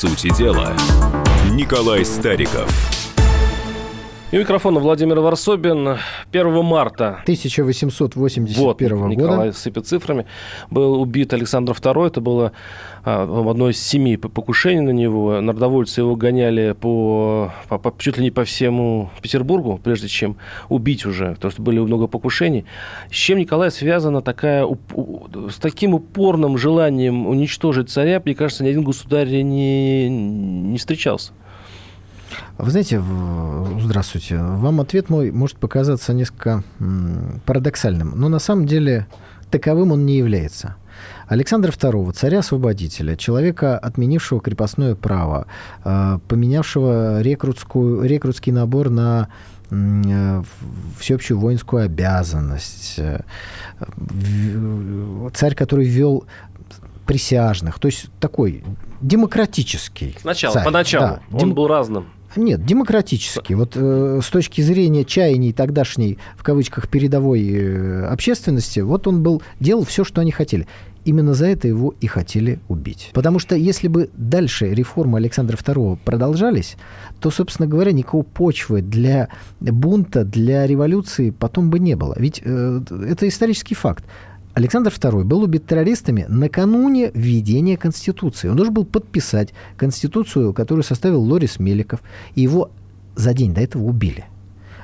сути дела. Николай Стариков. И у микрофона Владимир Варсобин. 1 марта 1881 вот, года. Николай сыпет цифрами. Был убит Александр II. Это было а, одно из семи покушений на него. Народовольцы его гоняли по, по, по, чуть ли не по всему Петербургу, прежде чем убить уже, потому что были много покушений. С чем, Николай, связана такая, с таким упорным желанием уничтожить царя, мне кажется, ни один государь не, не встречался. Вы знаете, здравствуйте, вам ответ мой может показаться несколько парадоксальным, но на самом деле таковым он не является. Александра II, царя-освободителя, человека, отменившего крепостное право, э, поменявшего рекрутскую, рекрутский набор на э, всеобщую воинскую обязанность, э, царь, который ввел присяжных, то есть такой демократический. Сначала, царь. поначалу. Да, он дем... был разным. Нет, демократический. Вот э, с точки зрения чаяний тогдашней, в кавычках, передовой э, общественности, вот он был, делал все, что они хотели. Именно за это его и хотели убить. Потому что если бы дальше реформы Александра II продолжались, то, собственно говоря, никакого почвы для бунта, для революции потом бы не было. Ведь э, это исторический факт. Александр II был убит террористами накануне введения Конституции. Он должен был подписать Конституцию, которую составил Лорис Меликов, и его за день до этого убили.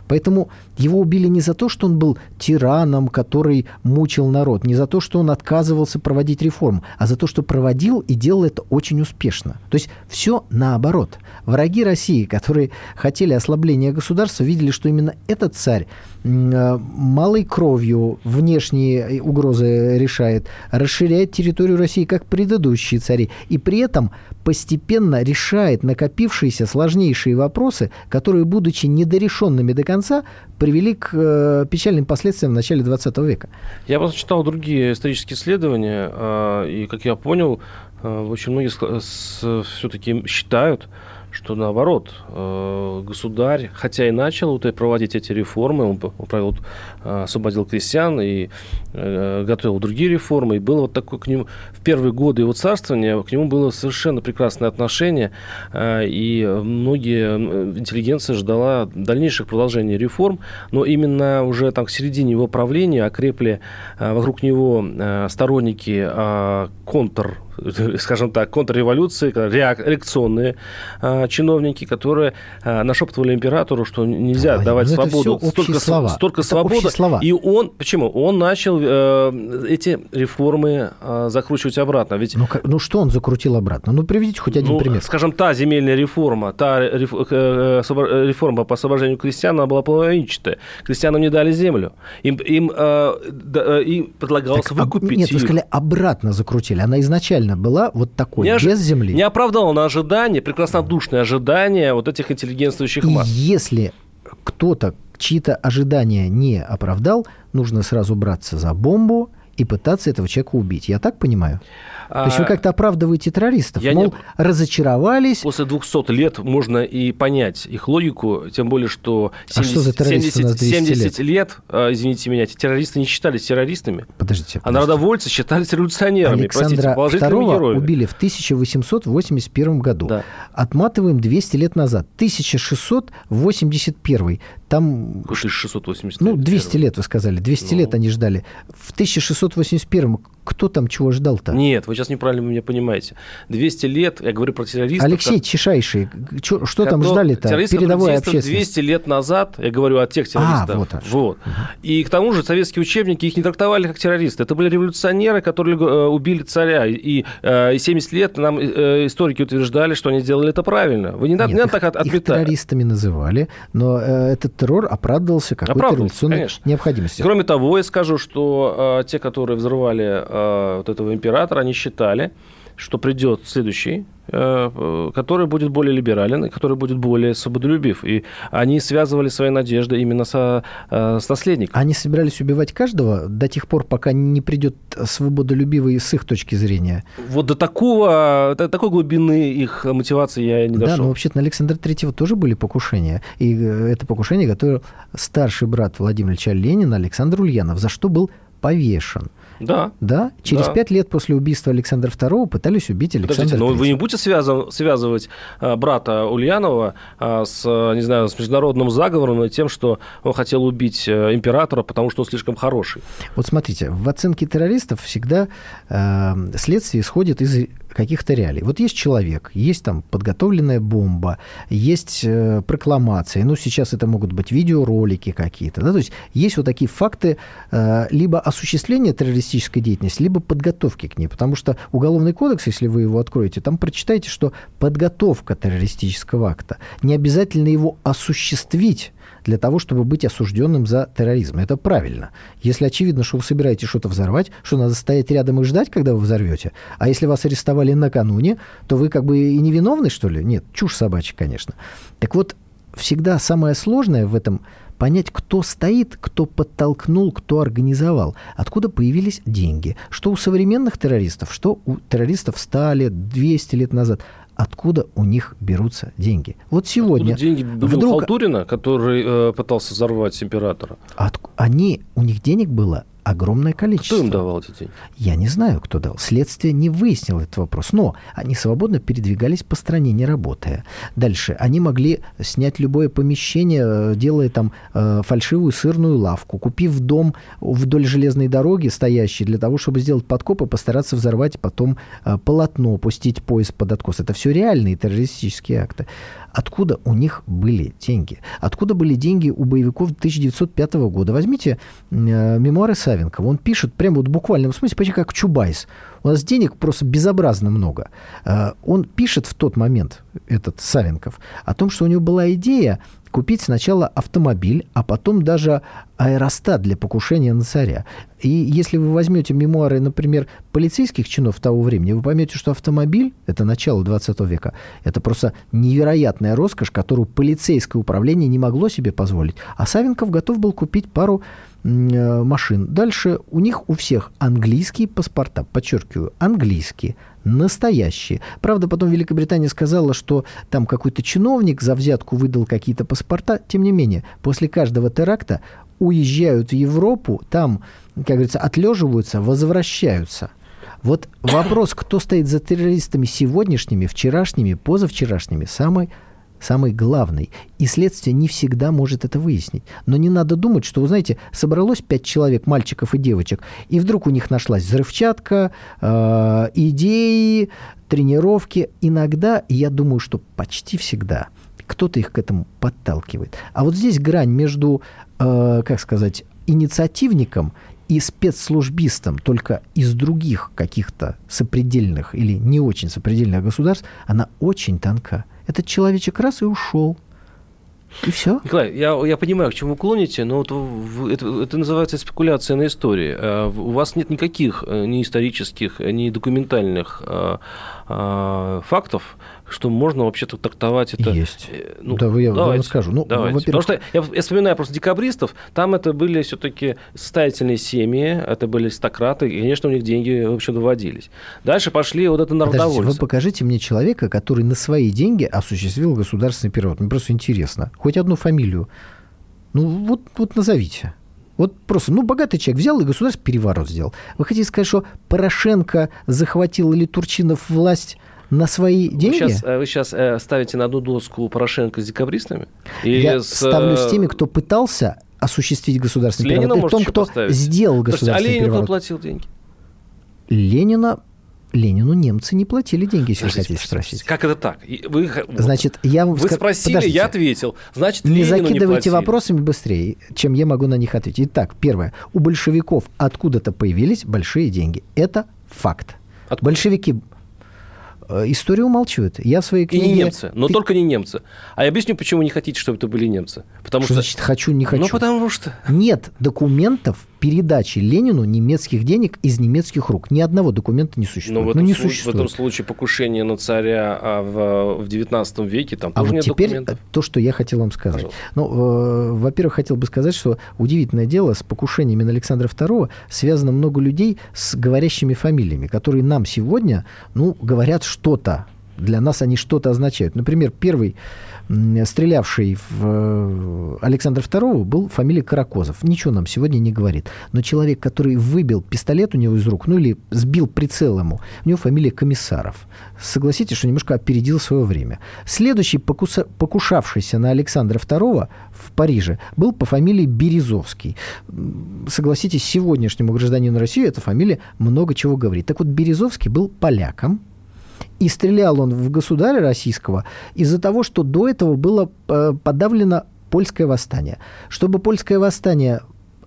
Поэтому его убили не за то, что он был тираном, который мучил народ, не за то, что он отказывался проводить реформ, а за то, что проводил и делал это очень успешно. То есть все наоборот. Враги России, которые хотели ослабления государства, видели, что именно этот царь э, малой кровью внешние угрозы решает, расширяет территорию России, как предыдущие цари, и при этом постепенно решает накопившиеся сложнейшие вопросы, которые, будучи недорешенными до конца, привели к э, печальным последствиям в начале 20 века. Я просто читал другие исторические исследования, э, и, как я понял, э, очень многие все-таки считают, что наоборот, э, государь, хотя и начал вот, проводить эти реформы, он, провел, э, освободил крестьян и э, готовил другие реформы, и было вот такое к нему, в первые годы его царствования к нему было совершенно прекрасное отношение, и многие интеллигенция ждала дальнейших продолжений реформ, но именно уже там к середине его правления окрепли вокруг него сторонники контр скажем так, контрреволюции, реакционные а, чиновники, которые а, нашептывали императору, что нельзя а, давать свободу, столько, слова. столько свободы. Слова. И он, почему? Он начал э, эти реформы э, закручивать обратно. Ведь, ну, ну что он закрутил обратно? Ну приведите хоть один ну, пример. Скажем, та земельная реформа, та э, реформа по освобождению крестьян, она была половинчатая. Крестьянам не дали землю. Им, им, э, э, им предлагалось так, выкупить Нет, вы сказали, обратно закрутили. Она изначально изначально была вот такой, не без земли. Не оправдала на ожидания, прекраснодушные ожидания вот этих интеллигентствующих масс. И если кто-то чьи-то ожидания не оправдал, нужно сразу браться за бомбу и пытаться этого человека убить. Я так понимаю? То есть вы а, как-то оправдываете террористов, я мол, не... разочаровались. После 200 лет можно и понять их логику, тем более, что 70, а что за 70, 70 лет, лет а, извините меня, эти террористы не считались террористами. Подождите. А народовольцы считались революционерами. Александра простите, II убили в 1881 году. Да. Отматываем 200 лет назад. 1681. Там... 1681. Ну, 200 лет, вы сказали. 200 ну... лет они ждали. В 1681 кто там чего ждал-то? Нет, вы сейчас неправильно меня понимаете. 200 лет, я говорю про террористов. Алексей как... Чешайший, что, что там ждали-то? Передовая общественность. 200 лет назад, я говорю о тех террористах. А, вот. вот. Угу. И к тому же советские учебники их не трактовали как террористы. Это были революционеры, которые э, убили царя. И, э, и 70 лет нам э, историки утверждали, что они сделали это правильно. Вы не надо, Нет, не надо так от, их террористами называли, но этот террор оправдывался какой-то революционной конечно. необходимостью. Кроме того, я скажу, что те, которые взрывали вот этого императора, они считали, что придет следующий, э, который будет более либерален и который будет более свободолюбив. И они связывали свои надежды именно со, э, с наследником. Они собирались убивать каждого до тех пор, пока не придет свободолюбивый с их точки зрения. Вот до такого, до такой глубины их мотивации я не дошел. Да, но вообще-то на Александра Третьего тоже были покушения. И это покушение готовил старший брат Владимира Ильича Ленина Александр Ульянов, за что был повешен. Да. Да? Через Да. пять лет после убийства Александра II пытались убить Александра Подождите, но вы III. не будете связан- связывать а, брата Ульянова а, с, а, не знаю, с международным заговором и тем, что он хотел убить э, императора, потому что он слишком хороший. Вот смотрите, в оценке террористов всегда э, следствие исходит из каких-то реалий. Вот есть человек, есть там подготовленная бомба, есть э, прокламации, ну, сейчас это могут быть видеоролики какие-то, да, то есть есть вот такие факты э, либо осуществления террористической деятельности, либо подготовки к ней, потому что Уголовный кодекс, если вы его откроете, там прочитаете, что подготовка террористического акта, не обязательно его осуществить, для того, чтобы быть осужденным за терроризм. Это правильно. Если очевидно, что вы собираетесь что-то взорвать, что надо стоять рядом и ждать, когда вы взорвете, а если вас арестовали накануне, то вы как бы и не виновны, что ли? Нет, чушь собачья, конечно. Так вот, всегда самое сложное в этом понять, кто стоит, кто подтолкнул, кто организовал, откуда появились деньги. Что у современных террористов, что у террористов стали 200 лет назад. Откуда у них берутся деньги? Вот сегодня Откуда деньги были у вдруг Халтурина, который э, пытался взорвать императора? от- они, у них денег было огромное количество. Кто им давал эти деньги? Я не знаю, кто дал. Следствие не выяснило этот вопрос. Но они свободно передвигались по стране, не работая. Дальше. Они могли снять любое помещение, э, делая там э, фальшивую сырную лавку, купив дом вдоль железной дороги, стоящий, для того, чтобы сделать подкоп и постараться взорвать потом э, полотно, пустить поезд под откос. Это все реальные террористические акты. Откуда у них были деньги? Откуда были деньги у боевиков 1905 года? Возьмите э, мемуары Савенкова. Он пишет прямо вот в буквальном смысле, почти как Чубайс. У нас денег просто безобразно много. Э, Он пишет в тот момент, этот Савенков, о том, что у него была идея купить сначала автомобиль, а потом даже аэростат для покушения на царя. И если вы возьмете мемуары, например, полицейских чинов того времени, вы поймете, что автомобиль, это начало 20 века, это просто невероятная роскошь, которую полицейское управление не могло себе позволить. А Савенков готов был купить пару машин. Дальше у них у всех английские паспорта, подчеркиваю, английские, настоящие. Правда, потом Великобритания сказала, что там какой-то чиновник за взятку выдал какие-то паспорта. Тем не менее, после каждого теракта уезжают в Европу, там, как говорится, отлеживаются, возвращаются. Вот вопрос, кто стоит за террористами сегодняшними, вчерашними, позавчерашними, самый самый главный. И следствие не всегда может это выяснить. Но не надо думать, что, вы знаете, собралось пять человек, мальчиков и девочек, и вдруг у них нашлась взрывчатка, э, идеи, тренировки. Иногда, я думаю, что почти всегда, кто-то их к этому подталкивает. А вот здесь грань между, э, как сказать, инициативником и спецслужбистом только из других каких-то сопредельных или не очень сопредельных государств, она очень тонка. Этот человечек раз и ушел. И все. Николай, я, я понимаю, к чему вы клоните, но вот это, это называется спекуляция на истории. А У вас нет никаких э, ни исторических, ни документальных а, а, фактов, что можно вообще-то трактовать это... Есть. э, ну, Да, я вам давайте, скажу. Ну, давайте. Потому что я, я вспоминаю просто декабристов, там это были все-таки состоятельные семьи, это были аристократы, и, конечно, у них деньги, в общем-то, водились. Дальше пошли вот это Подождите, народовольцы. вы покажите мне человека, который на свои деньги осуществил государственный переворот. Мне просто интересно. Хоть одну фамилию. Ну, вот, вот назовите. Вот просто, ну, богатый человек взял и государственный переворот сделал. Вы хотите сказать, что Порошенко захватил или Турчинов власть на свои Вы деньги? сейчас, вы сейчас э, ставите на одну доску Порошенко с декабристами? Или Я с, ставлю с э, теми, кто пытался осуществить государственный С Ленина переворот, и в том, кто поставить? сделал Слушайте, а государственный Ленину кто переворот. платил деньги? Ленина, Ленину немцы не платили деньги, если вы Подождите, хотите спросить. Как это так? Вы, Значит, я вам вы ска- спросили, Подождите. я ответил. Значит, Не Ленину закидывайте платили. вопросами быстрее, чем я могу на них ответить. Итак, первое. У большевиков откуда-то появились большие деньги. Это факт. Откуда? Большевики э, историю умалчивают. Я в своей И книге... не немцы, но Ты- только не немцы. А я объясню, почему не хотите, чтобы это были немцы. Потому Что что... значит хочу, не хочу? Ну, потому что... Нет документов передачи Ленину немецких денег из немецких рук. Ни одного документа не Ну, существует. в Ну, этом, не слу- в существует. этом случае покушение на царя а в, в 19 веке, там А тоже вот нет теперь документов. то, что я хотел вам сказать. Пожалуйста. Ну, э, во-первых, хотел бы сказать, что удивительное дело с покушениями на Александра II связано много людей с говорящими фамилиями, которые нам сегодня, ну, говорят что-то. Для нас они что-то означают. Например, первый стрелявший в э, Александра II был фамилия Каракозов. Ничего нам сегодня не говорит. Но человек, который выбил пистолет у него из рук, ну или сбил прицел ему, у него фамилия Комиссаров. Согласитесь, что немножко опередил свое время. Следующий, покуса, покушавшийся на Александра II в Париже, был по фамилии Березовский. Согласитесь, сегодняшнему гражданину России эта фамилия много чего говорит. Так вот, Березовский был поляком, и стрелял он в государя российского из-за того, что до этого было э, подавлено польское восстание. Чтобы польское восстание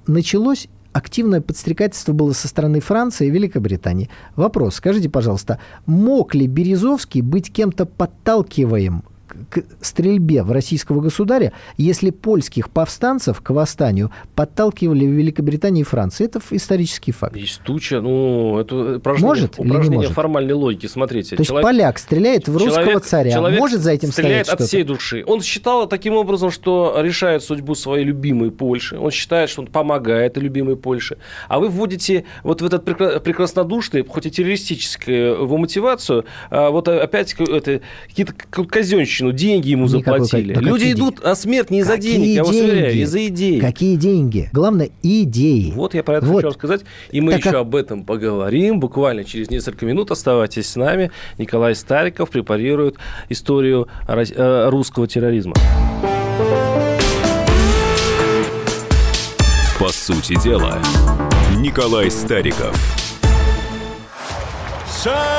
началось, активное подстрекательство было со стороны Франции и Великобритании. Вопрос, скажите, пожалуйста, мог ли Березовский быть кем-то подталкиваем к стрельбе в российского государя, если польских повстанцев к восстанию подталкивали в Великобритании и Франции. Это исторический факт. Есть туча, ну, это упражнение, может упражнение может? формальной логики. Смотрите. То человек, есть поляк стреляет в русского человек, царя, человек может за этим стреляет стоять от всей души. Он считал таким образом, что решает судьбу своей любимой Польши. Он считает, что он помогает любимой Польше. А вы вводите вот в этот прекраснодушный, хоть и террористическую его мотивацию, а вот опять это, какие-то казенщину ну, деньги ему Никакой, заплатили. Да Люди идут на смерть не из-за денег, я вас уверяю, из-за идей. Какие деньги? Главное, идеи. Вот я про это вот. хочу рассказать. И мы так еще как... об этом поговорим буквально через несколько минут. Оставайтесь с нами. Николай Стариков препарирует историю э, русского терроризма. По сути дела, Николай Стариков. Самые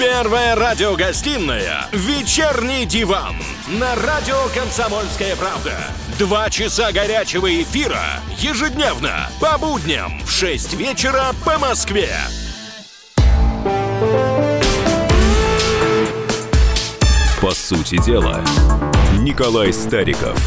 Первая радиогостинная «Вечерний диван» на радио «Комсомольская правда». Два часа горячего эфира ежедневно по будням в 6 вечера по Москве. По сути дела, Николай Стариков.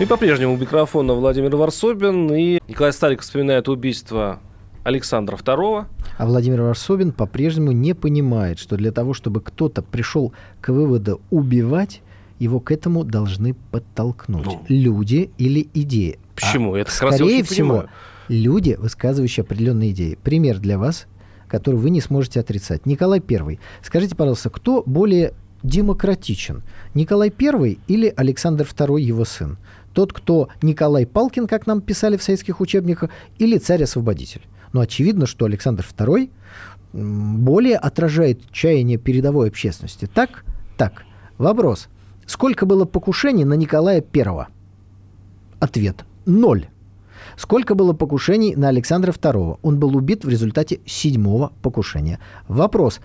И по-прежнему у микрофона Владимир Варсобин. И Николай Стариков вспоминает убийство Александра II. А Владимир Варсобин по-прежнему не понимает, что для того, чтобы кто-то пришел к выводу убивать, его к этому должны подтолкнуть ну, люди или идеи. Почему? А Это скорее всего понимаю. люди, высказывающие определенные идеи. Пример для вас, который вы не сможете отрицать. Николай I. Скажите, пожалуйста, кто более демократичен? Николай I или Александр II, его сын? Тот, кто Николай Палкин, как нам писали в советских учебниках, или царь-освободитель? Но очевидно, что Александр II более отражает чаяние передовой общественности. Так? Так. Вопрос. Сколько было покушений на Николая I? Ответ. Ноль. Сколько было покушений на Александра II? Он был убит в результате седьмого покушения. Вопрос.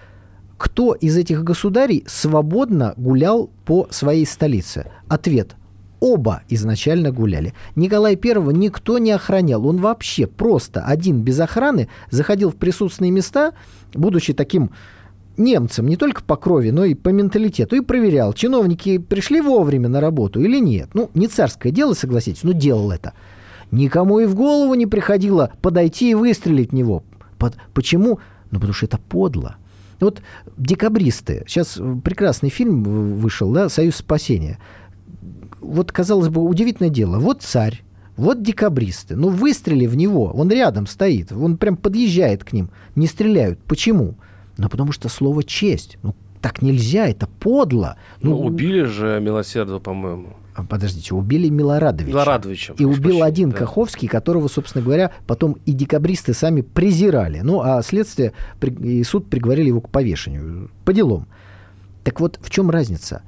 Кто из этих государей свободно гулял по своей столице? Ответ оба изначально гуляли. Николай Первого никто не охранял. Он вообще просто один без охраны заходил в присутственные места, будучи таким немцем не только по крови, но и по менталитету, и проверял, чиновники пришли вовремя на работу или нет. Ну, не царское дело, согласитесь, но делал это. Никому и в голову не приходило подойти и выстрелить в него. Под... Почему? Ну, потому что это подло. Вот декабристы. Сейчас прекрасный фильм вышел, да, «Союз спасения» вот, казалось бы, удивительное дело. Вот царь, вот декабристы. Ну, выстрели в него, он рядом стоит, он прям подъезжает к ним. Не стреляют. Почему? Ну, потому что слово «честь». Ну, так нельзя, это подло. Ну, ну убили же Милосердова, по-моему. А, подождите, убили Милорадовича. Милорадовича. И убил прощения, один да. Каховский, которого, собственно говоря, потом и декабристы сами презирали. Ну, а следствие и суд приговорили его к повешению. По делам. Так вот, в чем разница?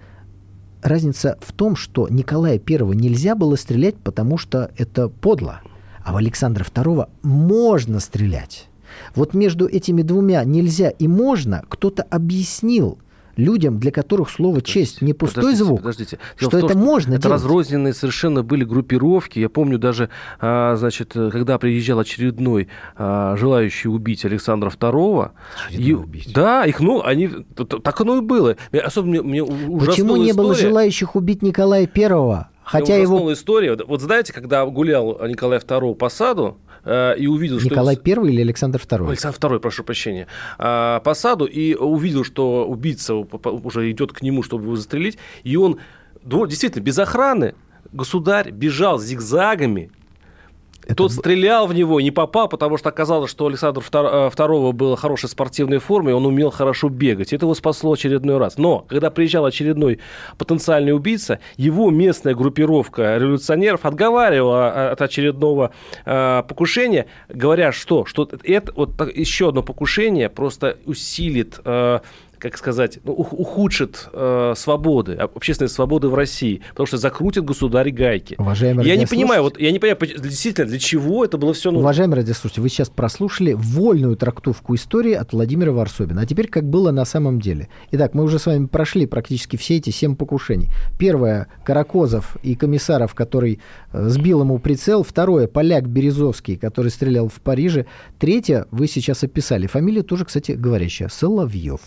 Разница в том, что Николая I нельзя было стрелять, потому что это подло. А в Александра II можно стрелять. Вот между этими двумя нельзя и можно кто-то объяснил – людям, для которых слово честь не пустой подождите, звук, подождите. что том, это что можно это делать. разрозненные совершенно были группировки. Я помню даже, а, значит, когда приезжал очередной а, желающий убить Александра II, и, убить. да, их, ну, они, так оно и было. Особенно мне, мне Почему не было желающих убить Николая Первого? Хотя его история. Вот- знаете, когда гулял Николай II по саду э, и увидел, что... Николай Первый или Александр Второй? Александр II, прошу прощения, а, по саду и увидел, что убийца уже идет к нему, чтобы его застрелить, и он действительно без охраны государь бежал зигзагами. Это Тот стрелял в него не попал, потому что оказалось, что у Александра II было хорошей спортивной форме, и он умел хорошо бегать. Это его спасло очередной раз. Но, когда приезжал очередной потенциальный убийца, его местная группировка революционеров отговаривала а, от очередного а, покушения, говоря, что, что это вот еще одно покушение просто усилит а, как сказать, ну, ух- ухудшит э, свободы, об- общественные свободы в России, потому что закрутит государь гайки. Уважаемый я не понимаю, вот я не понимаю, действительно, для чего это было все нужно. Уважаемые радиослушатели, вы сейчас прослушали вольную трактовку истории от Владимира Варсобина. А теперь как было на самом деле. Итак, мы уже с вами прошли практически все эти семь покушений. Первое – Каракозов и Комиссаров, который э, сбил ему прицел. Второе – поляк Березовский, который стрелял в Париже. Третье – вы сейчас описали. Фамилия тоже, кстати, говорящая – Соловьев.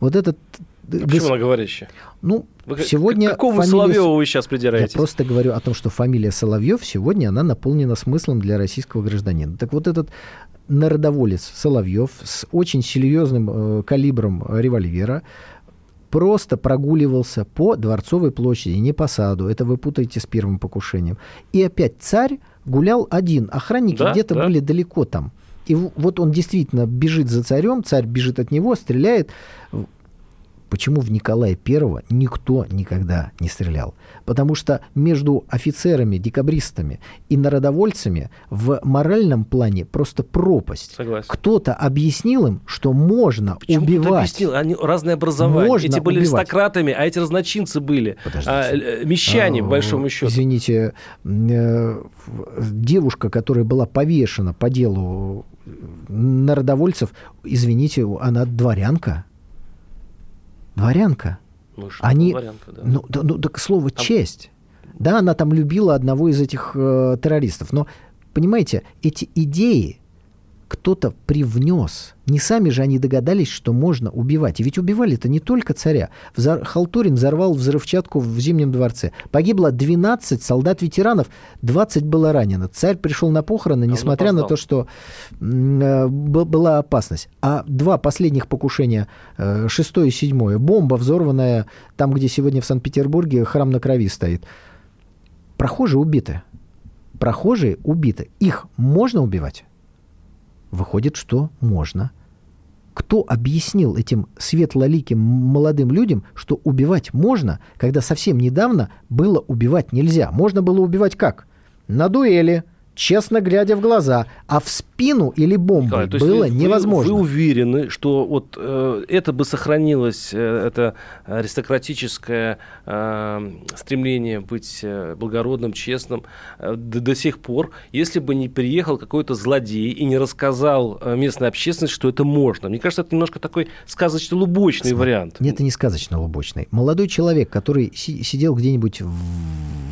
Вот этот... э, А Почему она говорящая? Ну, Вы сегодня... К какому фамилия Соловьеву вы сейчас Я придираетесь? просто говорю о том, что фамилия Соловьев сегодня она наполнена смыслом для российского гражданина. Так вот этот народоволец Соловьев с очень серьезным э, калибром револьвера просто прогуливался по Дворцовой площади, не по саду. Это вы путаете с первым покушением. И опять царь гулял один. Охранники Да, где-то да. были далеко там. И вот он действительно бежит за царем, царь бежит от него, стреляет. Почему в Николая Первого никто никогда не стрелял? Потому что между офицерами, декабристами и народовольцами в моральном плане просто пропасть. Согласен. Кто-то объяснил им, что можно Почему убивать. объяснил? Они разное образование. Можно эти были убивать. аристократами, а эти разночинцы были. Подождите. А, э, мещане, А, по большому счету. Извините, э, девушка, которая была повешена по делу народовольцев, извините, она дворянка. Дворянка. Ну, что, Они, дворянка, да. ну, да, ну, так слово честь. Да, она там любила одного из этих э, террористов. Но, понимаете, эти идеи кто-то привнес. Не сами же они догадались, что можно убивать. И ведь убивали-то не только царя. Взор... Халтурин взорвал взрывчатку в Зимнем дворце. Погибло 12 солдат-ветеранов, 20 было ранено. Царь пришел на похороны, он несмотря на то, что э, была опасность. А два последних покушения, э, шестое и седьмое, бомба, взорванная там, где сегодня в Санкт-Петербурге храм на крови стоит. Прохожие убиты. Прохожие убиты. Их можно убивать? Выходит, что можно. Кто объяснил этим светлоликим молодым людям, что убивать можно, когда совсем недавно было убивать нельзя? Можно было убивать как? На дуэли, честно глядя в глаза, а в спину или бомбой Николай, то есть было вы- невозможно. Вы уверены, что вот э, это бы сохранилось, э, это аристократическое э, стремление быть э, благородным, честным э, до, до сих пор, если бы не приехал какой-то злодей и не рассказал э, местной общественности, что это можно. Мне кажется, это немножко такой сказочно-лубочный вариант. Нет, это не сказочно-лубочный. Молодой человек, который си- сидел где-нибудь в-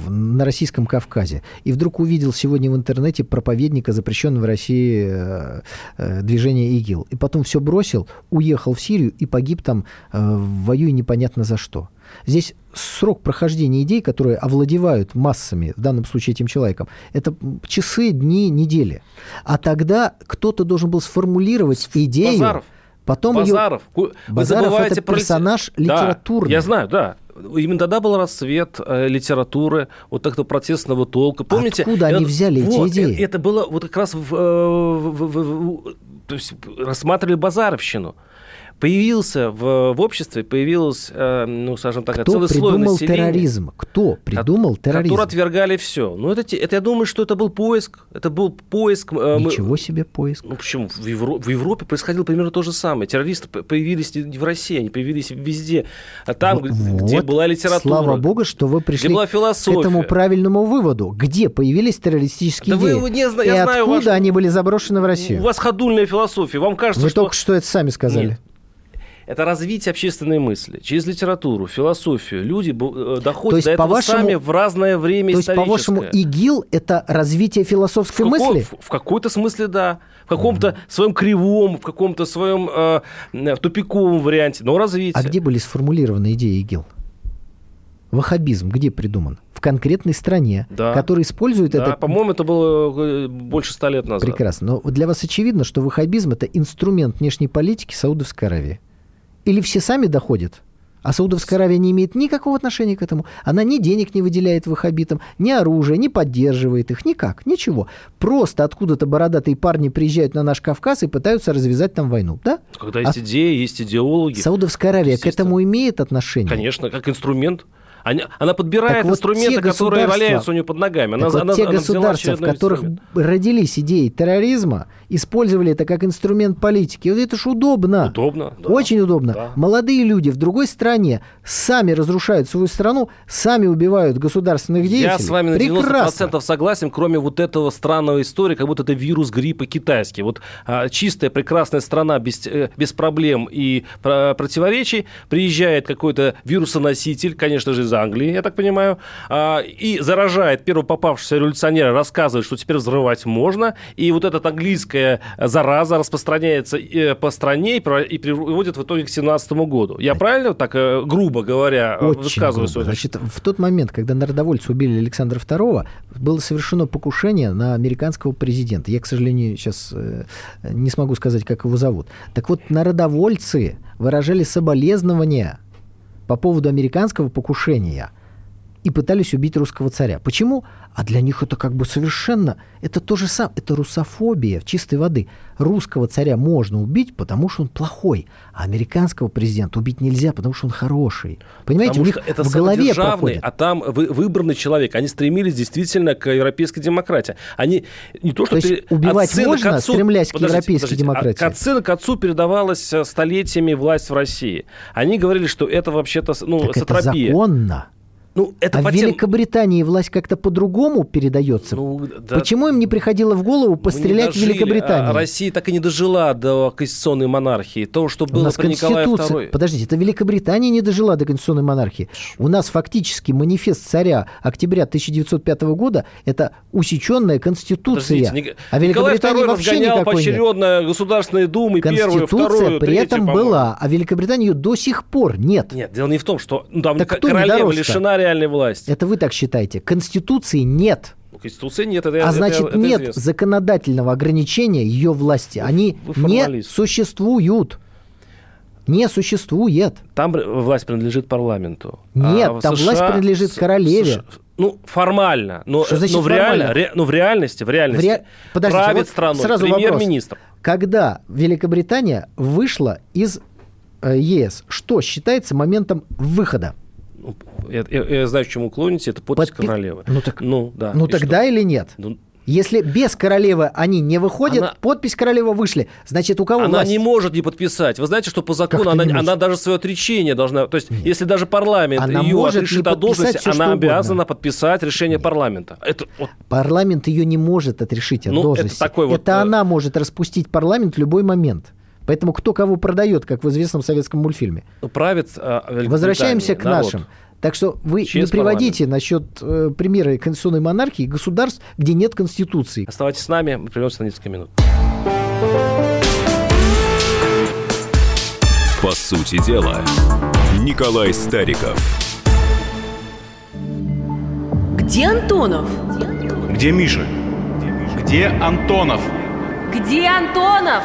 на российском Кавказе и вдруг увидел сегодня в интернете проповедника запрещенного в России э, э, движения ИГИЛ. И потом все бросил, уехал в Сирию и погиб там, э, воюя непонятно за что. Здесь срок прохождения идей, которые овладевают массами, в данном случае этим человеком, это часы, дни, недели. А тогда кто-то должен был сформулировать идею, Базаров. потом ее Базаров. Вы Базаров забываете это про персонаж Да, литературный. я знаю, да. Именно тогда был расцвет э, литературы, вот такого протестного толка. Помните? Откуда И они вот- взяли эти вот, идеи? э, Это было вот как раз в, э, в- в- в- в- то есть рассматривали базаровщину. Появился в, в обществе, появился, э, ну, скажем так, Кто целый слой населения. терроризм? Кто придумал терроризм? Которые отвергали все. Ну, это, это, я думаю, что это был поиск. Это был поиск. э, мы- Ничего себе поиск. ну почему? В, Евро- в Европе происходило примерно то же самое. Террористы появились в России, они появились везде. А там, г- где Вот. была литература. Слава богу, что вы пришли была к этому правильному выводу. Где появились террористические Да вы идеи? не зна- И я знаю откуда ваш- они были заброшены в Россию? У вас ходульная философия. Вам кажется, Вы что... только что это сами сказали. Нет. Это развитие общественной мысли. Через литературу, философию люди э, доходят То есть, до этого по-вашему- сами в разное время То есть, по-вашему. ИГИЛ – это развитие в, философской каком- мысли? в- в какой-то смысле, да. В каком-то своем кривом, в каком-то своем э, э, тупиковом варианте, но развитие. А где были сформулированы идеи ИГИЛ? Ваххабизм где придуман? В конкретной стране, Да. которая использует Да, это... по-моему, это было э, больше ста лет назад. Прекрасно. Но для вас очевидно, что ваххабизм – это инструмент внешней политики Саудовской Аравии. Или все сами доходят, а Саудовская Аравия не имеет никакого отношения к этому. Она ни денег не выделяет ваххабитам, ни оружия, не поддерживает их, никак, ничего. Просто откуда-то бородатые парни приезжают на наш Кавказ и пытаются развязать там войну, да? Когда есть идеи, есть идеологи. Саудовская Аравия к этому имеет отношение? Конечно, как инструмент. Они- она подбирает Так вот инструменты, те которые валяются у нее под ногами. Она, Так вот, она- те она государства, в которых инструмент. родились идеи терроризма, использовали это как инструмент политики. Вот это ж удобно. Удобно. да. Очень удобно. Да. Молодые люди в другой стране сами разрушают свою страну, сами убивают государственных деятелей. Я с вами на 90% Прекрасно. согласен, кроме вот этого странного истории, как будто это вирус гриппа китайский. Вот а, чистая, прекрасная страна без, э, без проблем и про- противоречий, приезжает какой-то вирусоноситель, конечно же, из Англии, я так понимаю, а, и заражает первого попавшегося революционера, рассказывает, что теперь взрывать можно, и вот эта английская зараза распространяется э, по стране и приводит в итоге к 17 году. Я правильно так, э, грубо говоря, э, Очень высказываю грубо. Значит, в тот момент, когда народовольцы убили Александра II, было совершено покушение на американского президента. Я, к сожалению, сейчас не смогу сказать, как его зовут. Так вот, народовольцы выражали соболезнования по поводу американского покушения и пытались убить русского царя. Почему? А для них это как бы совершенно... Это то же самое. Это русофобия в чистой воды. Русского царя можно убить, потому что он плохой. А американского президента убить нельзя, потому что он хороший. Понимаете, Потому у них это в голове проходит. а там вы- выбранный человек. Они стремились действительно к европейской демократии. Они не то, что... То есть пере- убивать от можно, к отцу- стремлясь к Подождите, европейской подождите. демократии? А От сына к отцу передавалась э, столетиями власть в России. Они говорили, что это вообще-то ну, Так это сатрапия. законно. Ну, это а по в Великобритании власть как-то по-другому передается. Ну, да, Почему им не приходило в голову пострелять в дожили. Великобритании? А Россия так и не дожила до конституционной монархии. То, что У было нас при Николае. II. Подождите, это Великобритания не дожила до конституционной монархии. У нас фактически манифест царя октября 1905 года – это усеченная конституция. Подождите, а II вообще никакой нет. поочередно государственные думы, первую, Конституция вторую, при третью, этом была, а Великобритании ее до сих пор нет. Нет, дело не в том, что ну, там Так королева лишена реальной власти. Это вы так считаете. Конституции нет. Ну, Конституции нет, это А это- значит, это нет известно. законодательного ограничения ее власти. Они вы не существуют. Не существует. Там власть принадлежит парламенту. Нет, в там власть принадлежит с- королеве. США ну, формально. Но, Что значит но, в реально- ре- но в реальности, в реальности В ре- Подождите, правит вот страной сразу вопрос. премьер-министр. Когда Великобритания вышла из э, ЕС, что считается моментом выхода? Ну, Я, я- я знаю, к чему клоните, это подпись Подпи- королевы. Ну так- ну, да. ну тогда или нет? что? Ну, Если без королевы они не выходят, Она- подпись королевы вышли, значит у кого Она власть? не может не подписать. Вы знаете, что по закону это она, она даже свое отречение должна... То есть, если даже парламент Она ее может отрешит от должности, что она угодно. обязана подписать решение парламента. Это вот Парламент ее не может отрешить от Ну, это должности. такой вот, Это э, она может распустить парламент в любой момент. Поэтому кто кого продает, как в известном советском мультфильме. правит а, Великобритания Возвращаемся к народ. нашим. Так что вы Через не приводите насчет э, примера конституционной монархии государств, где нет конституции. Оставайтесь с нами, мы прервемся на несколько минут. По сути дела, Николай Стариков. Где Антонов? Где Миша? Где Антонов? Где Антонов?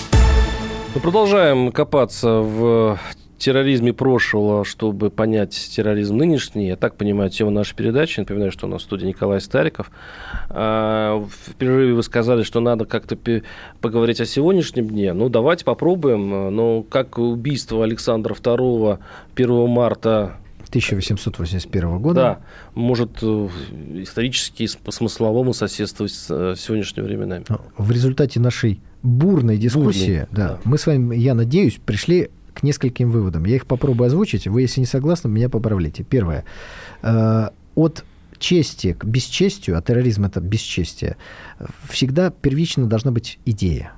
Мы продолжаем копаться в терроризме прошлого, чтобы понять терроризм нынешний. Я так понимаю тему нашей передачи. Напоминаю, что у нас в студии Николай Стариков. А, В перерыве вы сказали, что надо как-то поговорить о сегодняшнем дне. Ну, давайте попробуем. Ну, как убийство Александра II 1 марта 1881 года. да, может э, исторически по смысловому соседствовать с э, сегодняшними временами. В результате нашей бурной дискуссии, Бурной, да, да. мы с вами, я надеюсь, пришли к нескольким выводам. Я их попробую озвучить. Вы, если не согласны, меня поправляйте. Первое. Э, От чести к бесчестию, а терроризм это бесчестие, всегда первично должна быть идея.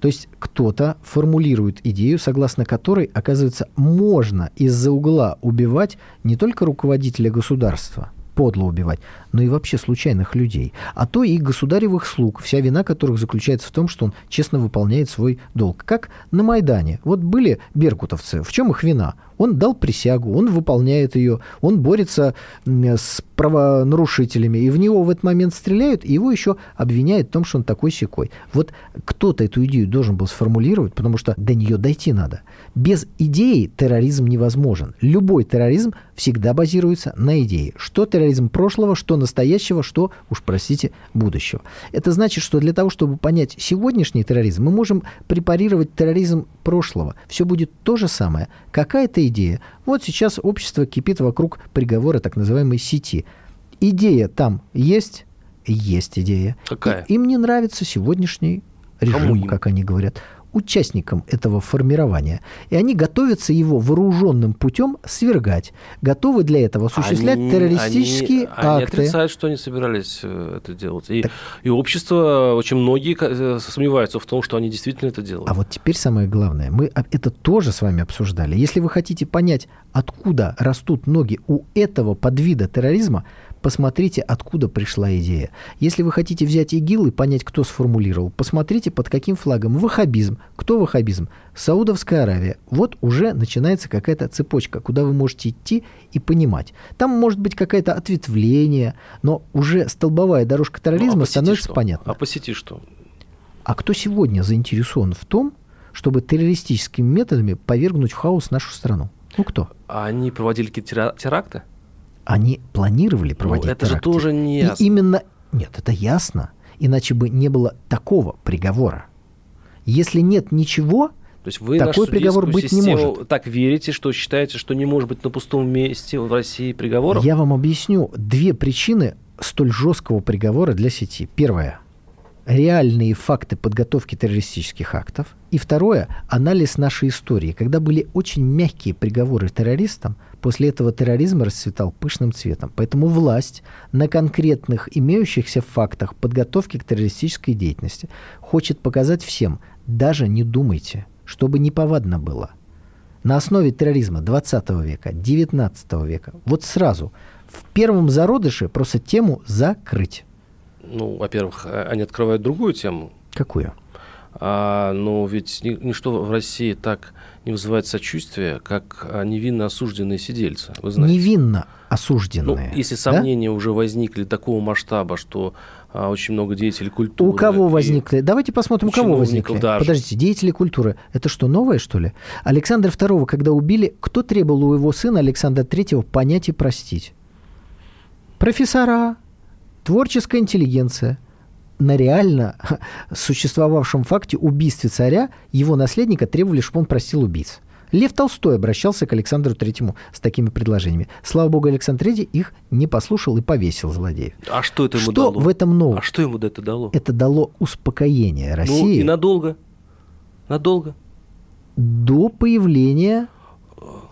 То есть кто-то формулирует идею, согласно которой, оказывается, можно из-за угла убивать не только руководителя государства, подло убивать, но и вообще случайных людей. А то и государевых слуг, вся вина которых заключается в том, что он честно выполняет свой долг. Как на Майдане. Вот были беркутовцы. В чем их вина? Он дал присягу, он выполняет ее, он борется с правонарушителями, и в него в этот момент стреляют, и его еще обвиняют в том, что он такой секой. Вот кто-то эту идею должен был сформулировать, потому что до нее дойти надо. Без идеи терроризм невозможен. Любой терроризм всегда базируется на идее. Что терроризм прошлого, что настоящего, что, уж простите, будущего. Это значит, что для того, чтобы понять сегодняшний терроризм, мы можем препарировать терроризм прошлого. Все будет то же самое. Какая-то идея. Вот сейчас общество кипит вокруг приговора так называемой сети. Идея там есть, есть идея. Какая? И им не нравится сегодняшний режим, им? как они говорят участникам этого формирования. И они готовятся его вооруженным путем свергать. Готовы для этого осуществлять Они- террористические они, Они акты. отрицают, что они собирались э, это делать. И, и общество, очень многие э, сомневаются в том, что они действительно это делают. А вот теперь самое главное. Мы это тоже с вами обсуждали. Если вы хотите понять, откуда растут ноги у этого подвида терроризма, посмотрите, откуда пришла идея. Если вы хотите взять ИГИЛ и понять, кто сформулировал, посмотрите, под каким флагом. Ваххабизм. Кто ваххабизм? Саудовская Аравия. Вот уже начинается какая-то цепочка, куда вы можете идти и понимать. Там может быть какое-то ответвление, но уже столбовая дорожка терроризма Ну, а становится что? понятна. А по сети что? А кто сегодня заинтересован в том, чтобы террористическими методами повергнуть в хаос нашу страну? Ну кто? А они проводили какие-то тера- теракты? Они планировали проводить Ну, это же теракты. тоже не И ясно. именно... Нет, это ясно. Иначе бы не было такого приговора. Если нет ничего, То есть вы Такой приговор быть не может. так верите, что считаете, что не может быть на пустом месте в России приговоров? я вам объясню две причины столь жесткого приговора для сети. Первое. Реальные факты подготовки террористических актов. И второе. Анализ нашей истории. Когда были очень мягкие приговоры террористам, после этого терроризм расцветал пышным цветом. Поэтому власть на конкретных имеющихся фактах подготовки к террористической деятельности хочет показать всем, даже не думайте, чтобы неповадно было. На основе терроризма 20 века, 19 века, вот сразу, в первом зародыше просто тему закрыть. Ну, во-первых, э, они открывают другую тему. Какую? А, но ведь ни- ничто в России так не вызывает сочувствия, как а, невинно осужденные сидельцы. Вы знаете. Невинно Ну, осужденные. если да? сомнения уже возникли такого масштаба, что а, очень много деятелей культуры... У кого возникли? Давайте посмотрим, у кого возникли. даже. Подождите, деятели культуры. Это что, новое, что ли? Александра II, когда убили, кто требовал у его сына Александра III понять и простить? Профессора, творческая интеллигенция. На реально существовавшем факте убийстве царя его наследника требовали, чтобы он простил убийц. Лев Толстой обращался к Александру Третьему с такими предложениями. Слава богу, Александр Третий их не послушал и повесил злодеев. А что это ему Что дало? в этом нового? А что ему это дало? Это дало успокоение Ну, России и надолго. Надолго. до появления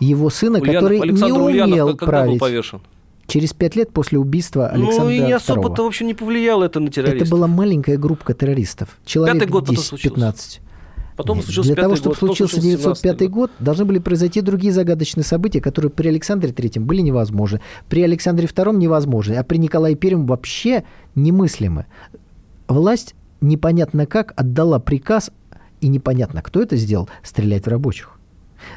его сына, Ульянов- который Александр не Ульянов умел когда был править. повешен? Через пять лет после убийства Александра ну и не II. особо-то вообще не повлияло это на террористов. Это была маленькая группа террористов. Человек Пятый год потом случился. 10-15. Потом Нет, случился Для того, чтобы год, случился случился 905 17-й год, должны были произойти другие загадочные события, которые при Александре Третьем были невозможны, при Александре Втором невозможны, а при Николае Первом вообще немыслимы. Власть непонятно как отдала приказ, и непонятно, кто это сделал, стрелять в рабочих.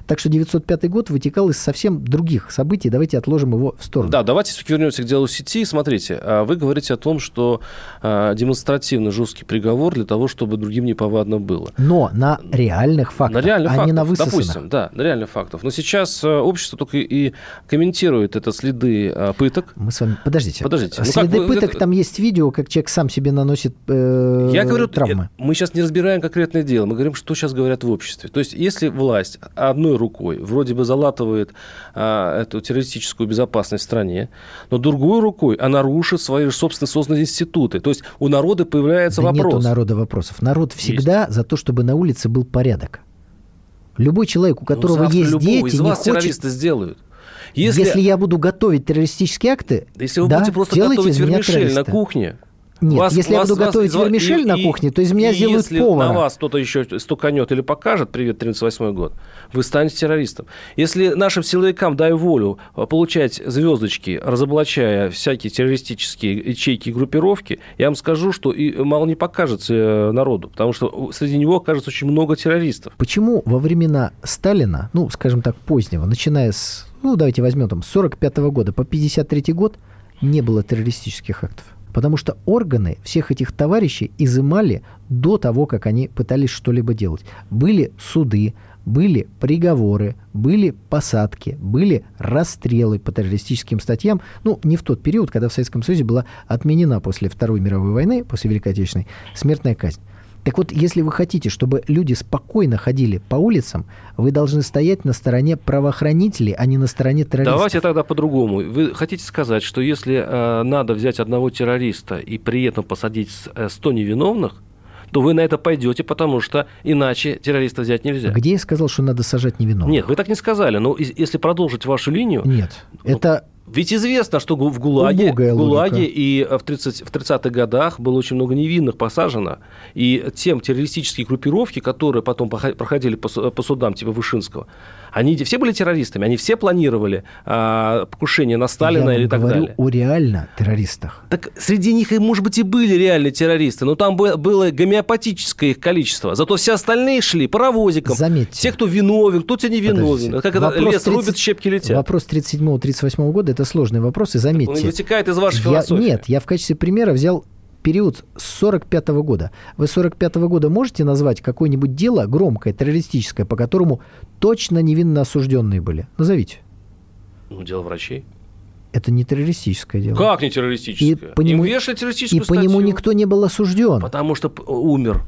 Так что 905 год вытекал из совсем других событий. Давайте отложим его в сторону. Да, давайте все-таки вернемся к делу сети. Смотрите, а вы говорите о том, что а, демонстративно жесткий приговор для того, чтобы другим неповадно было. Но на реальных фактах, на реальных а фактах, не на высосанных. допустим, да, на реальных фактах. Но сейчас а, общество только и комментирует это следы пыток. Мы с вами... Подождите. Подождите, ну как Следы вы- пыток, там есть видео, как человек сам себе наносит э, Я говорю, травмы. э, мы сейчас не разбираем конкретное дело, мы говорим, что сейчас говорят в обществе. То есть, если власть одной рукой вроде бы залатывает а, эту террористическую безопасность в стране, но другой рукой она рушит свои же собственные созданные институты. То есть, у народа появляется Да вопрос. нету народа вопросов. Народ всегда за то, чтобы на улице был порядок. Любой человек, у Ну, которого завтра есть любого дети, из не вас хочет... террориста сделают. Если, я буду готовить террористические акты, Если вы да, будете просто готовить вермишель на кухне, Нет, вас- если я вас- буду вас готовить изва- вермишель и- на кухне, то из меня и сделают если повара. на вас кто-то еще стуканет или покажет «Привет, 38 год», вы станете террористом. Если нашим силовикам дай волю э, получать звездочки, разоблачая всякие террористические ячейки и группировки, я вам скажу, что и мало не покажется э, народу, потому что среди него окажется очень много террористов. Почему во времена Сталина, ну, скажем так, позднего, начиная с, ну, давайте возьмем там, с 45 года по 53 год, не было террористических актов? Потому что органы всех этих товарищей изымали до того, как они пытались что-либо делать. Были суды, были приговоры, были посадки, были расстрелы по террористическим статьям. Ну, не в тот период, когда в Советском Союзе была отменена после Второй мировой войны, после Великой Отечественной, смертная казнь. Так вот, если вы хотите, чтобы люди спокойно ходили по улицам, вы должны стоять на стороне правоохранителей, а не на стороне террористов. Давайте тогда по-другому. Вы хотите сказать, что если э, надо взять одного террориста и при этом посадить с- э, 100 невиновных, то вы на это пойдете, потому что иначе террориста взять нельзя. Где я сказал, что надо сажать невиновных? Нет, вы так не сказали. Но и- если продолжить вашу линию, Нет. Ну, Это ведь известно, что в ГУЛАГе, в ГУЛАГе и э, в, 30, в 30-х годах было очень много невинных посажено. И тем террористические группировки, которые потом проходили по, су- по судам типа Вышинского, они все были террористами, они все планировали а, покушение на Сталина я или так говорю далее. о реально террористах. Так среди них, может быть, и были реальные террористы, но там бы- было гомеопатическое их количество. Зато все остальные шли паровозиком. Заметьте. Те, кто виновен, кто-то не виновен. Подождите. Как это Вопрос лес 30 рубит, щепки летят. Вопрос 37-38 года – это сложный вопрос, и Он заметьте. вытекает из вашей я- философии. Нет, я в качестве примера взял период с 45 года. Вы с 45 года можете назвать какое-нибудь дело громкое, террористическое, по которому точно невинно осужденные были? Назовите. Ну, дело врачей. Это не террористическое дело. Как не террористическое? И по Им нему- вешали И террористическую по нему статью. никто не был осужден. Потому что умер.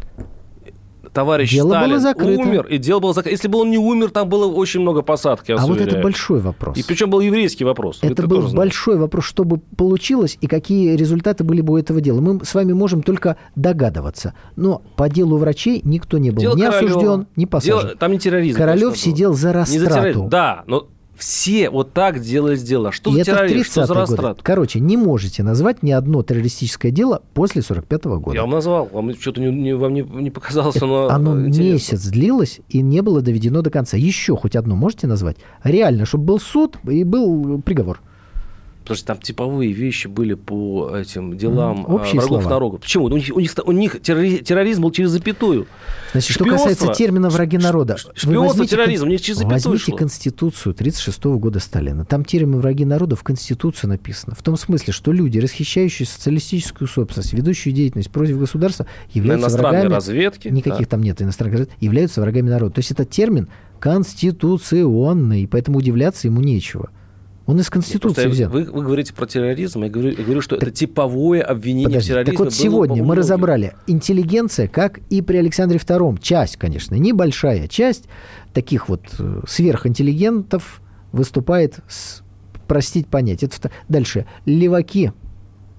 Товарищ Дело было Сталин закрыто. умер, и дело было закрыто. Если бы он не умер, там было очень много посадки, А вот это большой вопрос. И причем был еврейский вопрос. Это это был большой вопрос, что бы получилось и какие результаты были бы у этого дела. Мы с вами можем только догадываться. Но по делу врачей никто не был Дело ни Королёва. осужден, ни посажен. Дело- там не терроризм. Королев сидел за Не за растрату. терроризм. Да, но все вот так делались дела. Что и за это в терроризм, что 30-е за годы. растрату? Короче, не можете назвать ни одно террористическое дело после 45 года. Я вам назвал. Вам что-то не, не- вам не, не показалось, но Оно интересно. месяц длилось и не было доведено до конца. Еще хоть одно можете назвать? Реально, чтобы был суд и был приговор. Потому что там типовые вещи были по этим делам М, общие а, врагов слова. народа. Почему? У них, у них, у них террори- терроризм был через запятую. Значит, что Шпионство- касается термина «враги народа», шпионство, возьмите терроризм, у них через запятую Возьмите шло. Конституцию 1936 года Сталина. Там термин «враги народа» в Конституции написано. В том смысле, что люди, расхищающие социалистическую собственность, ведущие деятельность против государства, являются врагами... разведке. Никаких да. там нет иностранных разведок, являются врагами народа. То есть это термин конституционный, поэтому удивляться ему нечего. Он из Конституции взят. Вы, вы говорите про терроризм, я говорю, я говорю что это типовое обвинение Подожди, в терроризме. так вот сегодня мы разобрали интеллигенция, как и при Александре II. Часть, конечно, небольшая часть таких вот э, сверхинтеллигентов выступает с, простить понять. Это Дальше. Леваки,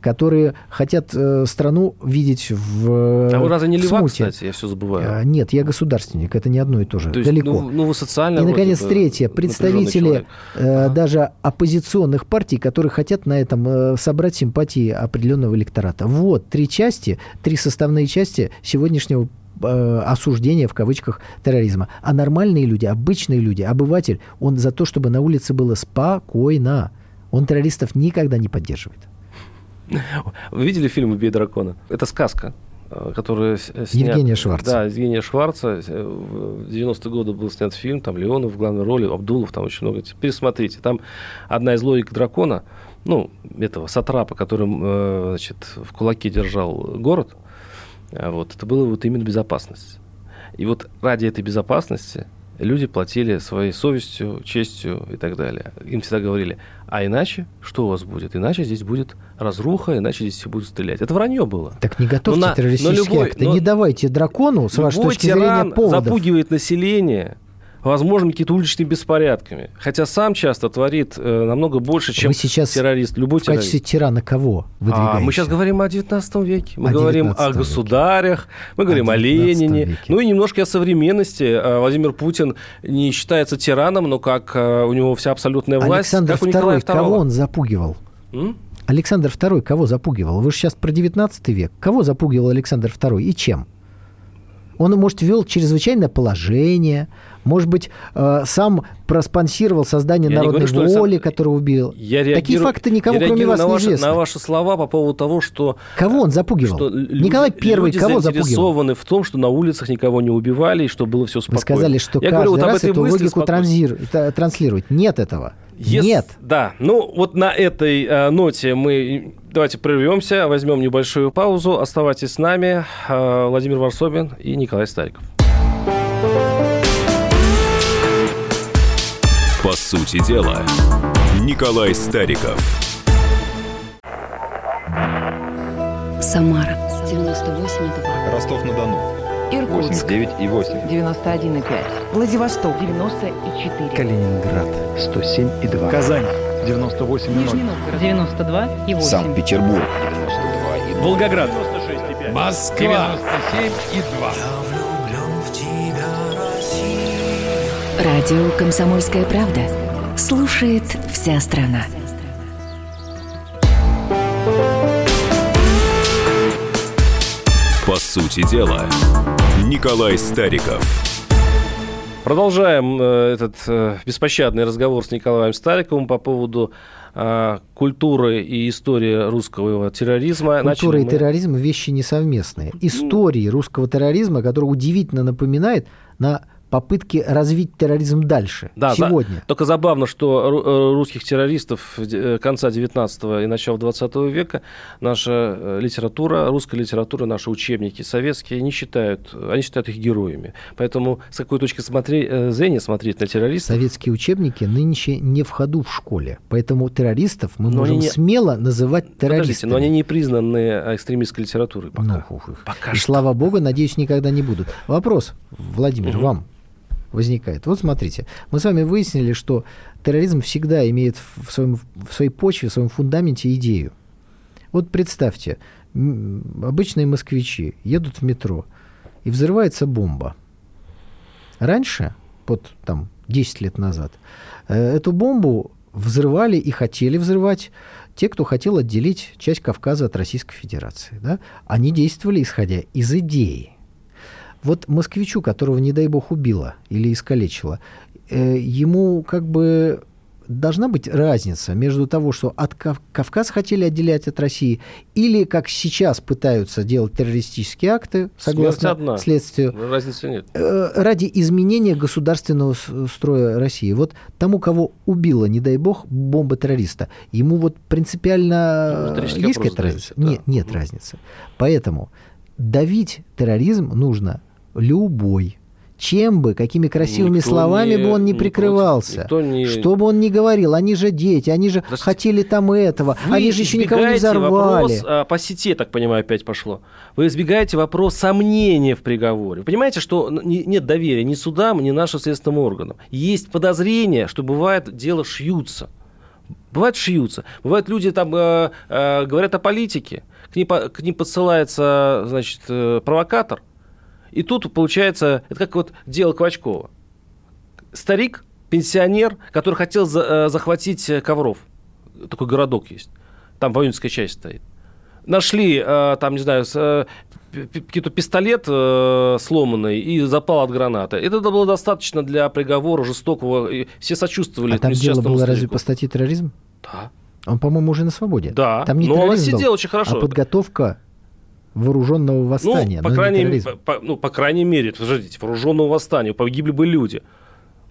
которые хотят э, страну видеть в А вы разве не левак, смуте. кстати? Я все забываю. А, Нет, я государственник, это не одно и то же. То есть, Далеко. Ну, ну, вы социально... И, наконец, третье. Представители э, Ага. даже оппозиционных партий, которые хотят на этом э, собрать симпатии определенного электората. Вот три части, три составные части сегодняшнего э, осуждения, в кавычках, терроризма. А нормальные люди, обычные люди, обыватель, он за то, чтобы на улице было спокойно. Он террористов никогда не поддерживает. Вы видели фильм «Убей дракона»? Это сказка, э, которая с- снят... Евгения Шварца. Да, Евгения Шварца. Э, В 90-е годы был снят фильм, там Леонов в главной роли, Абдулов, там очень много. Пересмотрите. Там одна из логик дракона, ну, этого сатрапа, который, э, значит, в кулаке держал город, вот, это было вот именно безопасность. И вот ради этой безопасности люди платили своей совестью, честью и так далее. Им всегда говорили, а иначе что у вас будет? Иначе здесь будет разруха, иначе здесь все будут стрелять. Это вранье было. Так не готовьте Но на- террористические но любой- акты. но- Не давайте дракону, с вашей точки тиран зрения, поводов. запугивает население возможными какими-то уличными беспорядками. Хотя сам часто творит э, намного больше, чем Вы сейчас террорист, любой в качестве террорист. тирана кого А, выдвигаете? мы сейчас говорим о 19 веке, мы О говорим 19 о веке. государях, мы говорим о, 19 Ленине, веке. ну и немножко о современности. А, Владимир Путин не считается тираном, но как а, у него вся абсолютная власть, Александр как у Николая II, кого II. он запугивал? М? Александр II кого запугивал? Вы же сейчас про 19 век. Кого запугивал Александр II и чем? Он, может, ввел чрезвычайное положение, может быть, э, сам проспонсировал создание Я не народной говорю, что Александр- воли, которая убил. Я Такие реагирую- факты никому, я кроме вас, на не ваши, известны. на ваши слова по поводу того, что Кого он запугивал? что люди- Николай I люди кого запугивал? в том, что на улицах никого не убивали и что было все Вы спокойно. сказали, что Я каждый говорю вот раз эту логику спокойно. транслировать. Нет этого. Ес- Нет. Да, ну вот на этой э, ноте мы давайте прервемся, возьмем небольшую паузу. Оставайтесь с нами. Э, Владимир Варсобин и Николай Стариков. По сути дела, Николай Стариков. Самара 98,2. Ростов-на-Дону. Иркутск 89 и 8. 91,5. Владивосток 94. Калининград. 107 и 2. Казань. 98 и 0. Нижний Новгород 92 и 8. Санкт-Петербург. 92 и Волгоград. Москва. 97 и 2. Радио «Комсомольская правда». Слушает вся страна. По сути дела, Николай Стариков. Продолжаем э, этот э, беспощадный разговор с Николаем Стариковым по поводу э, культуры и истории русского терроризма. Культура Начали и мы- терроризм – вещи несовместные. Истории русского терроризма, который удивительно напоминает на попытки развить терроризм дальше, Да, за- сегодня. Только забавно, что э, русских террористов э, конца 19 и начала 20 века наша э, литература, русская литература, наши учебники советские не считают, они считают их героями. Поэтому с какой точки смотри, зрения смотреть на террористов, Советские учебники нынче не в ходу в школе, поэтому террористов мы Но можем не- смело называть Подождите, террористами. но они не признаны э, экстремистской литературой пока. Ну. Пока И что. слава богу, надеюсь, никогда не будут. Вопрос, Владимир, Мгм. вам возникает. Вот смотрите, мы с вами выяснили, что терроризм всегда имеет в, своем, в своей почве, в своем фундаменте идею. Вот представьте, обычные москвичи едут в метро, и взрывается бомба. Раньше, вот там 10 лет назад, э, эту бомбу взрывали и хотели взрывать те, кто хотел отделить часть Кавказа от Российской Федерации. Да? Они действовали исходя из идеи. Вот москвичу, которого, не дай бог, убило или искалечило, э, ему как бы должна быть разница между того, что от Кав- Кавказ хотели отделять от России, или, как сейчас пытаются делать террористические акты, согласно одна. следствию, Разницы нет. э, ради изменения государственного строя России. Вот тому, кого убила, не дай бог, бомба террориста, ему вот принципиально Ну, э, риторический есть какая-то разница? да. Нет, нет Мгм. разницы. Поэтому давить терроризм нужно любой. Чем бы, какими красивыми Никто словами не- бы он не прикрывался, никто не- что бы он ни говорил, они же дети, они же Подождите. хотели там этого, Вы они же еще никого не взорвали. Вопрос, а, по сети, я так понимаю, опять пошло. Вы избегаете вопрос сомнения в приговоре. Вы понимаете, что не- нет доверия ни судам, ни нашим следственным органам. Есть подозрение, что бывает дело шьются. Бывает шьются. Бывают люди там э, э, говорят о политике, к ним, по- к ним подсылается, значит, э, провокатор. И тут получается, это как вот дело Квачкова. Старик, пенсионер, который хотел за- э, захватить э, Ковров. Такой городок есть. Там воинская часть стоит. Нашли, э, там, не знаю, какой-то пистолет э, сломанный и запал от гранаты. Это было достаточно для приговора жестокого. и все сочувствовали А там дело было разве старику. по статье терроризм? Да. Он, по-моему, уже на свободе. Да, Там не но он сидел очень хорошо. а подготовка вооруженного восстания. Ну, по крайней, терроризм. по, ну, по крайней мере, подождите, вооруженного восстания, погибли бы люди.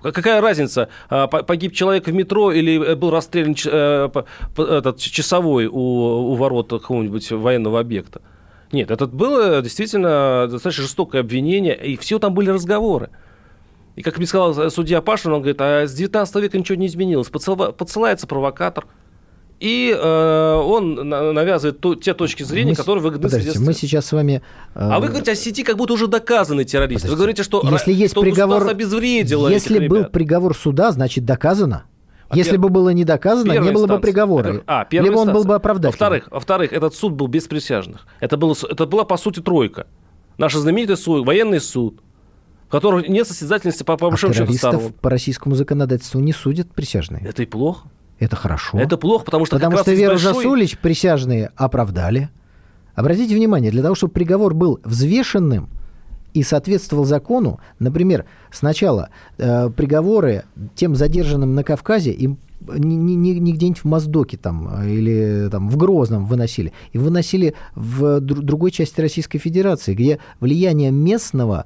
Ка- Какая разница, а, по- погиб человек в метро или э, был расстрелян э, по- по- этот часовой у, у ворот какого-нибудь военного объекта? Нет, это было действительно достаточно жестокое обвинение, и все там были разговоры. И как мне сказал судья Пашин, он говорит, а с 19 века ничего не изменилось. Подсыла- Подсылается провокатор, и э, он на- навязывает ту- те точки зрения, Мы которые выгодны Подождите, мы сейчас с вами... э, А вы говорите о сети, как будто уже доказанный террорист. Вы говорите, что, если есть что приговор, обезвредило если был ребят. приговор суда, значит доказано. А если бы было не доказано, не было бы инстанция. приговора. Это- а, Либо он был инстанция. бы оправдательным. Во-вторых, во-вторых, этот суд был без присяжных. Это, было, это была, по сути, тройка. Наш знаменитый суд, военный суд, в котором нет состязательности по, по А террористов сторон. по российскому законодательству не судят присяжные. Это и плохо. Это хорошо. Это плохо, потому что Потому что Веру большой- Засулич присяжные оправдали. Обратите внимание, для того, чтобы приговор был взвешенным и соответствовал закону, например, сначала э, приговоры тем задержанным на Кавказе им не, не- не- где-нибудь в Моздоке там э, или там в Грозном выносили, и выносили в дру- другой части Российской Федерации, где влияние местного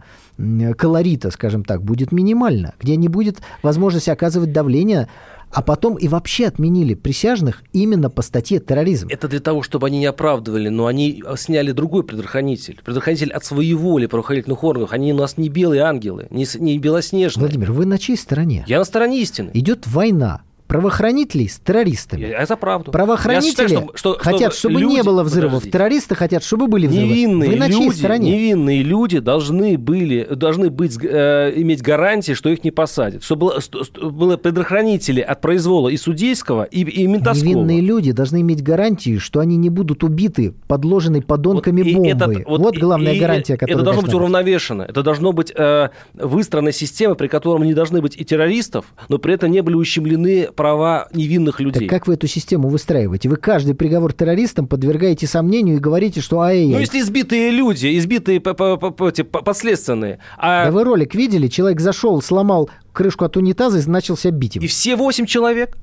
колорита, скажем так, будет минимально, где не будет возможности оказывать давление, а потом и вообще отменили присяжных именно по статье терроризм. Это для того, чтобы они не оправдывали, но они сняли другой предохранитель. Предохранитель от своей воли правоохранительных органов. Они у нас не белые ангелы, не, не белоснежные. Владимир, вы на чьей стороне? Я на стороне истины. Идет война правоохранителей с террористами. Я, это правду. Правоохранители Я считаю, что- что- хотят, что чтобы не люди- было взрывов. Подождите. Террористы хотят, чтобы были взрывы. Невинные Вы на чьей люди, стороне? невинные люди должны были, должны быть, э, иметь гарантии, что их не посадят, что было, что- было предохранители от произвола и судейского, и, и ментовского. Невинные люди должны иметь гарантии, что они не будут убиты подложенной подонками и бомбы. этот- вот и- главная и гарантия, Это которая должно быть уравновешено. Это должно быть э, выстроена система, при котором не должны быть и террористов, но при этом не были ущемлены права невинных людей. Так как вы эту систему выстраиваете? Вы каждый приговор террористам подвергаете сомнению и говорите, что ай Ну, если избитые люди, избитые п- п- п- эти п- подследственные, а Да вы ролик видели? Человек зашел, сломал крышку от унитаза и начал себя бить им. и все восемь человек,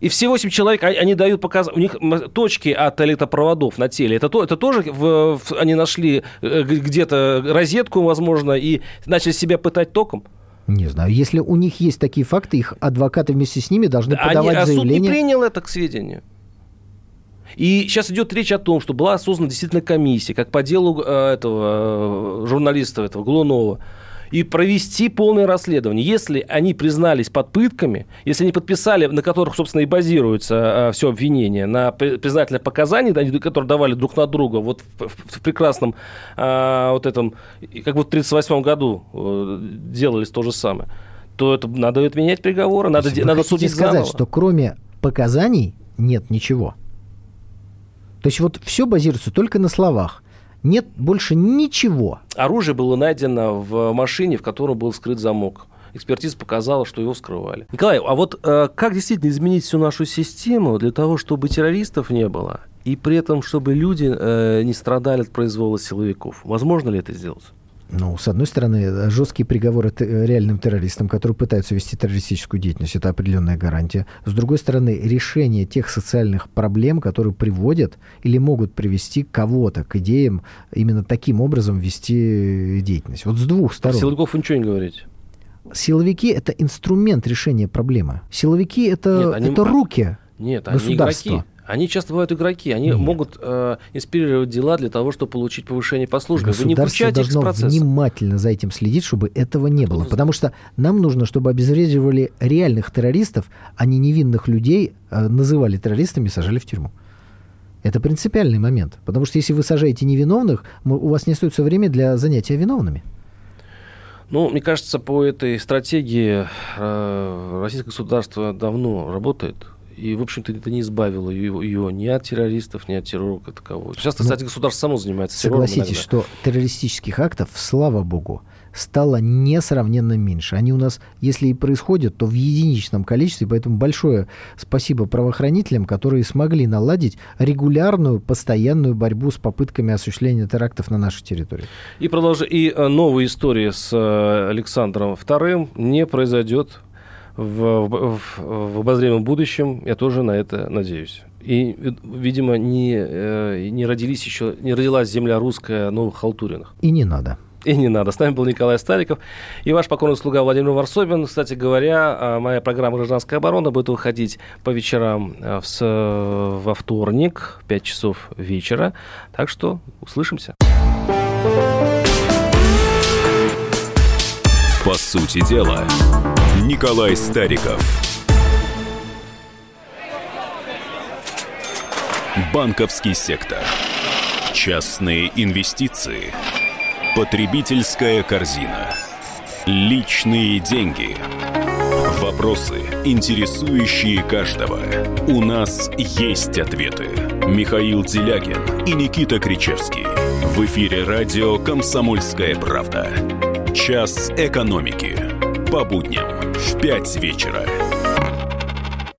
и все восемь человек, а- они дают показ, у них точки от электропроводов на теле. Это, то, это тоже в- в- они нашли э, где-то розетку, возможно, и начали себя пытать током. Не знаю. Если у них есть такие факты, их адвокаты вместе с ними должны Они- подавать а суд не заявление. принял это к сведению. И сейчас идет речь о том, что была создана действительно комиссия, как по делу э, этого э, журналиста этого Глунова, и провести полное расследование. Если они признались под пытками, если они подписали, на которых, собственно, и базируется все обвинение, на при- признательных показаниях, да, которые давали друг на друга, вот в, прекрасном а, вот этом, как вот в 1938 году э, делались то же самое, то это надо отменять приговоры, надо, есть надо судить сказать, заново. что кроме показаний нет ничего. То есть вот все базируется только на словах. Нет больше ничего. Оружие было найдено в машине, в котором был скрыт замок. Экспертиза показала, что его скрывали. Николай, а вот э, как действительно изменить всю нашу систему для того, чтобы террористов не было, и при этом, чтобы люди э, не страдали от произвола силовиков? Возможно ли это сделать? Ну, с одной стороны, жесткие приговоры те- реальным террористам, которые пытаются вести террористическую деятельность, это определенная гарантия. С другой стороны, решение тех социальных проблем, которые приводят или могут привести кого-то к идеям именно таким образом вести деятельность. Вот с двух сторон. силовиков вы ничего не говорите. Силовики – это инструмент решения проблемы. Силовики – это, Нет, они- это руки Нет, они государства. игроки. Они часто бывают игроки. Они Нет. могут э, инспирировать дела для того, чтобы получить повышение по службе. Вы не Государство включаете их должно процесс. внимательно за этим следить, чтобы этого не было. Потому что нам нужно, чтобы обезвреживали реальных террористов, а не невинных людей э, называли террористами и сажали в тюрьму. Это принципиальный момент. Потому что если вы сажаете невиновных, у вас не остается время для занятия виновными. Ну, мне кажется, по этой стратегии э, российское государство давно работает. И, в общем-то, это не избавило ее, ее ни от террористов, ни от террора как такового. Сейчас, Ну, кстати, государство само занимается Согласитесь, что террористических актов, слава богу, стало несравненно меньше. Они у нас, если и происходят, то в единичном количестве, поэтому большое спасибо правоохранителям, которые смогли наладить регулярную, постоянную борьбу с попытками осуществления терактов на нашей территории. И, продолж... и э, новая история с э, Александром II не произойдет в, в, в обозримом будущем. Я тоже на это надеюсь. И, э, видимо, не, э, не родились еще, не родилась земля русская новых халтуриных. И не надо. И не надо. С нами был Николай Стариков и ваш покорный слуга Владимир Варсобин. Кстати говоря, а, моя программа «Гражданская оборона» будет выходить по вечерам а, в во вторник, в 5 часов вечера. Так что услышимся. По сути дела, Николай Стариков. Банковский сектор. Частные инвестиции. Потребительская корзина. Личные деньги. Вопросы, интересующие каждого. У нас есть ответы. Михаил Делягин и Никита Кричевский. В эфире радио «Комсомольская правда». Час экономики. По будням в 5 вечера.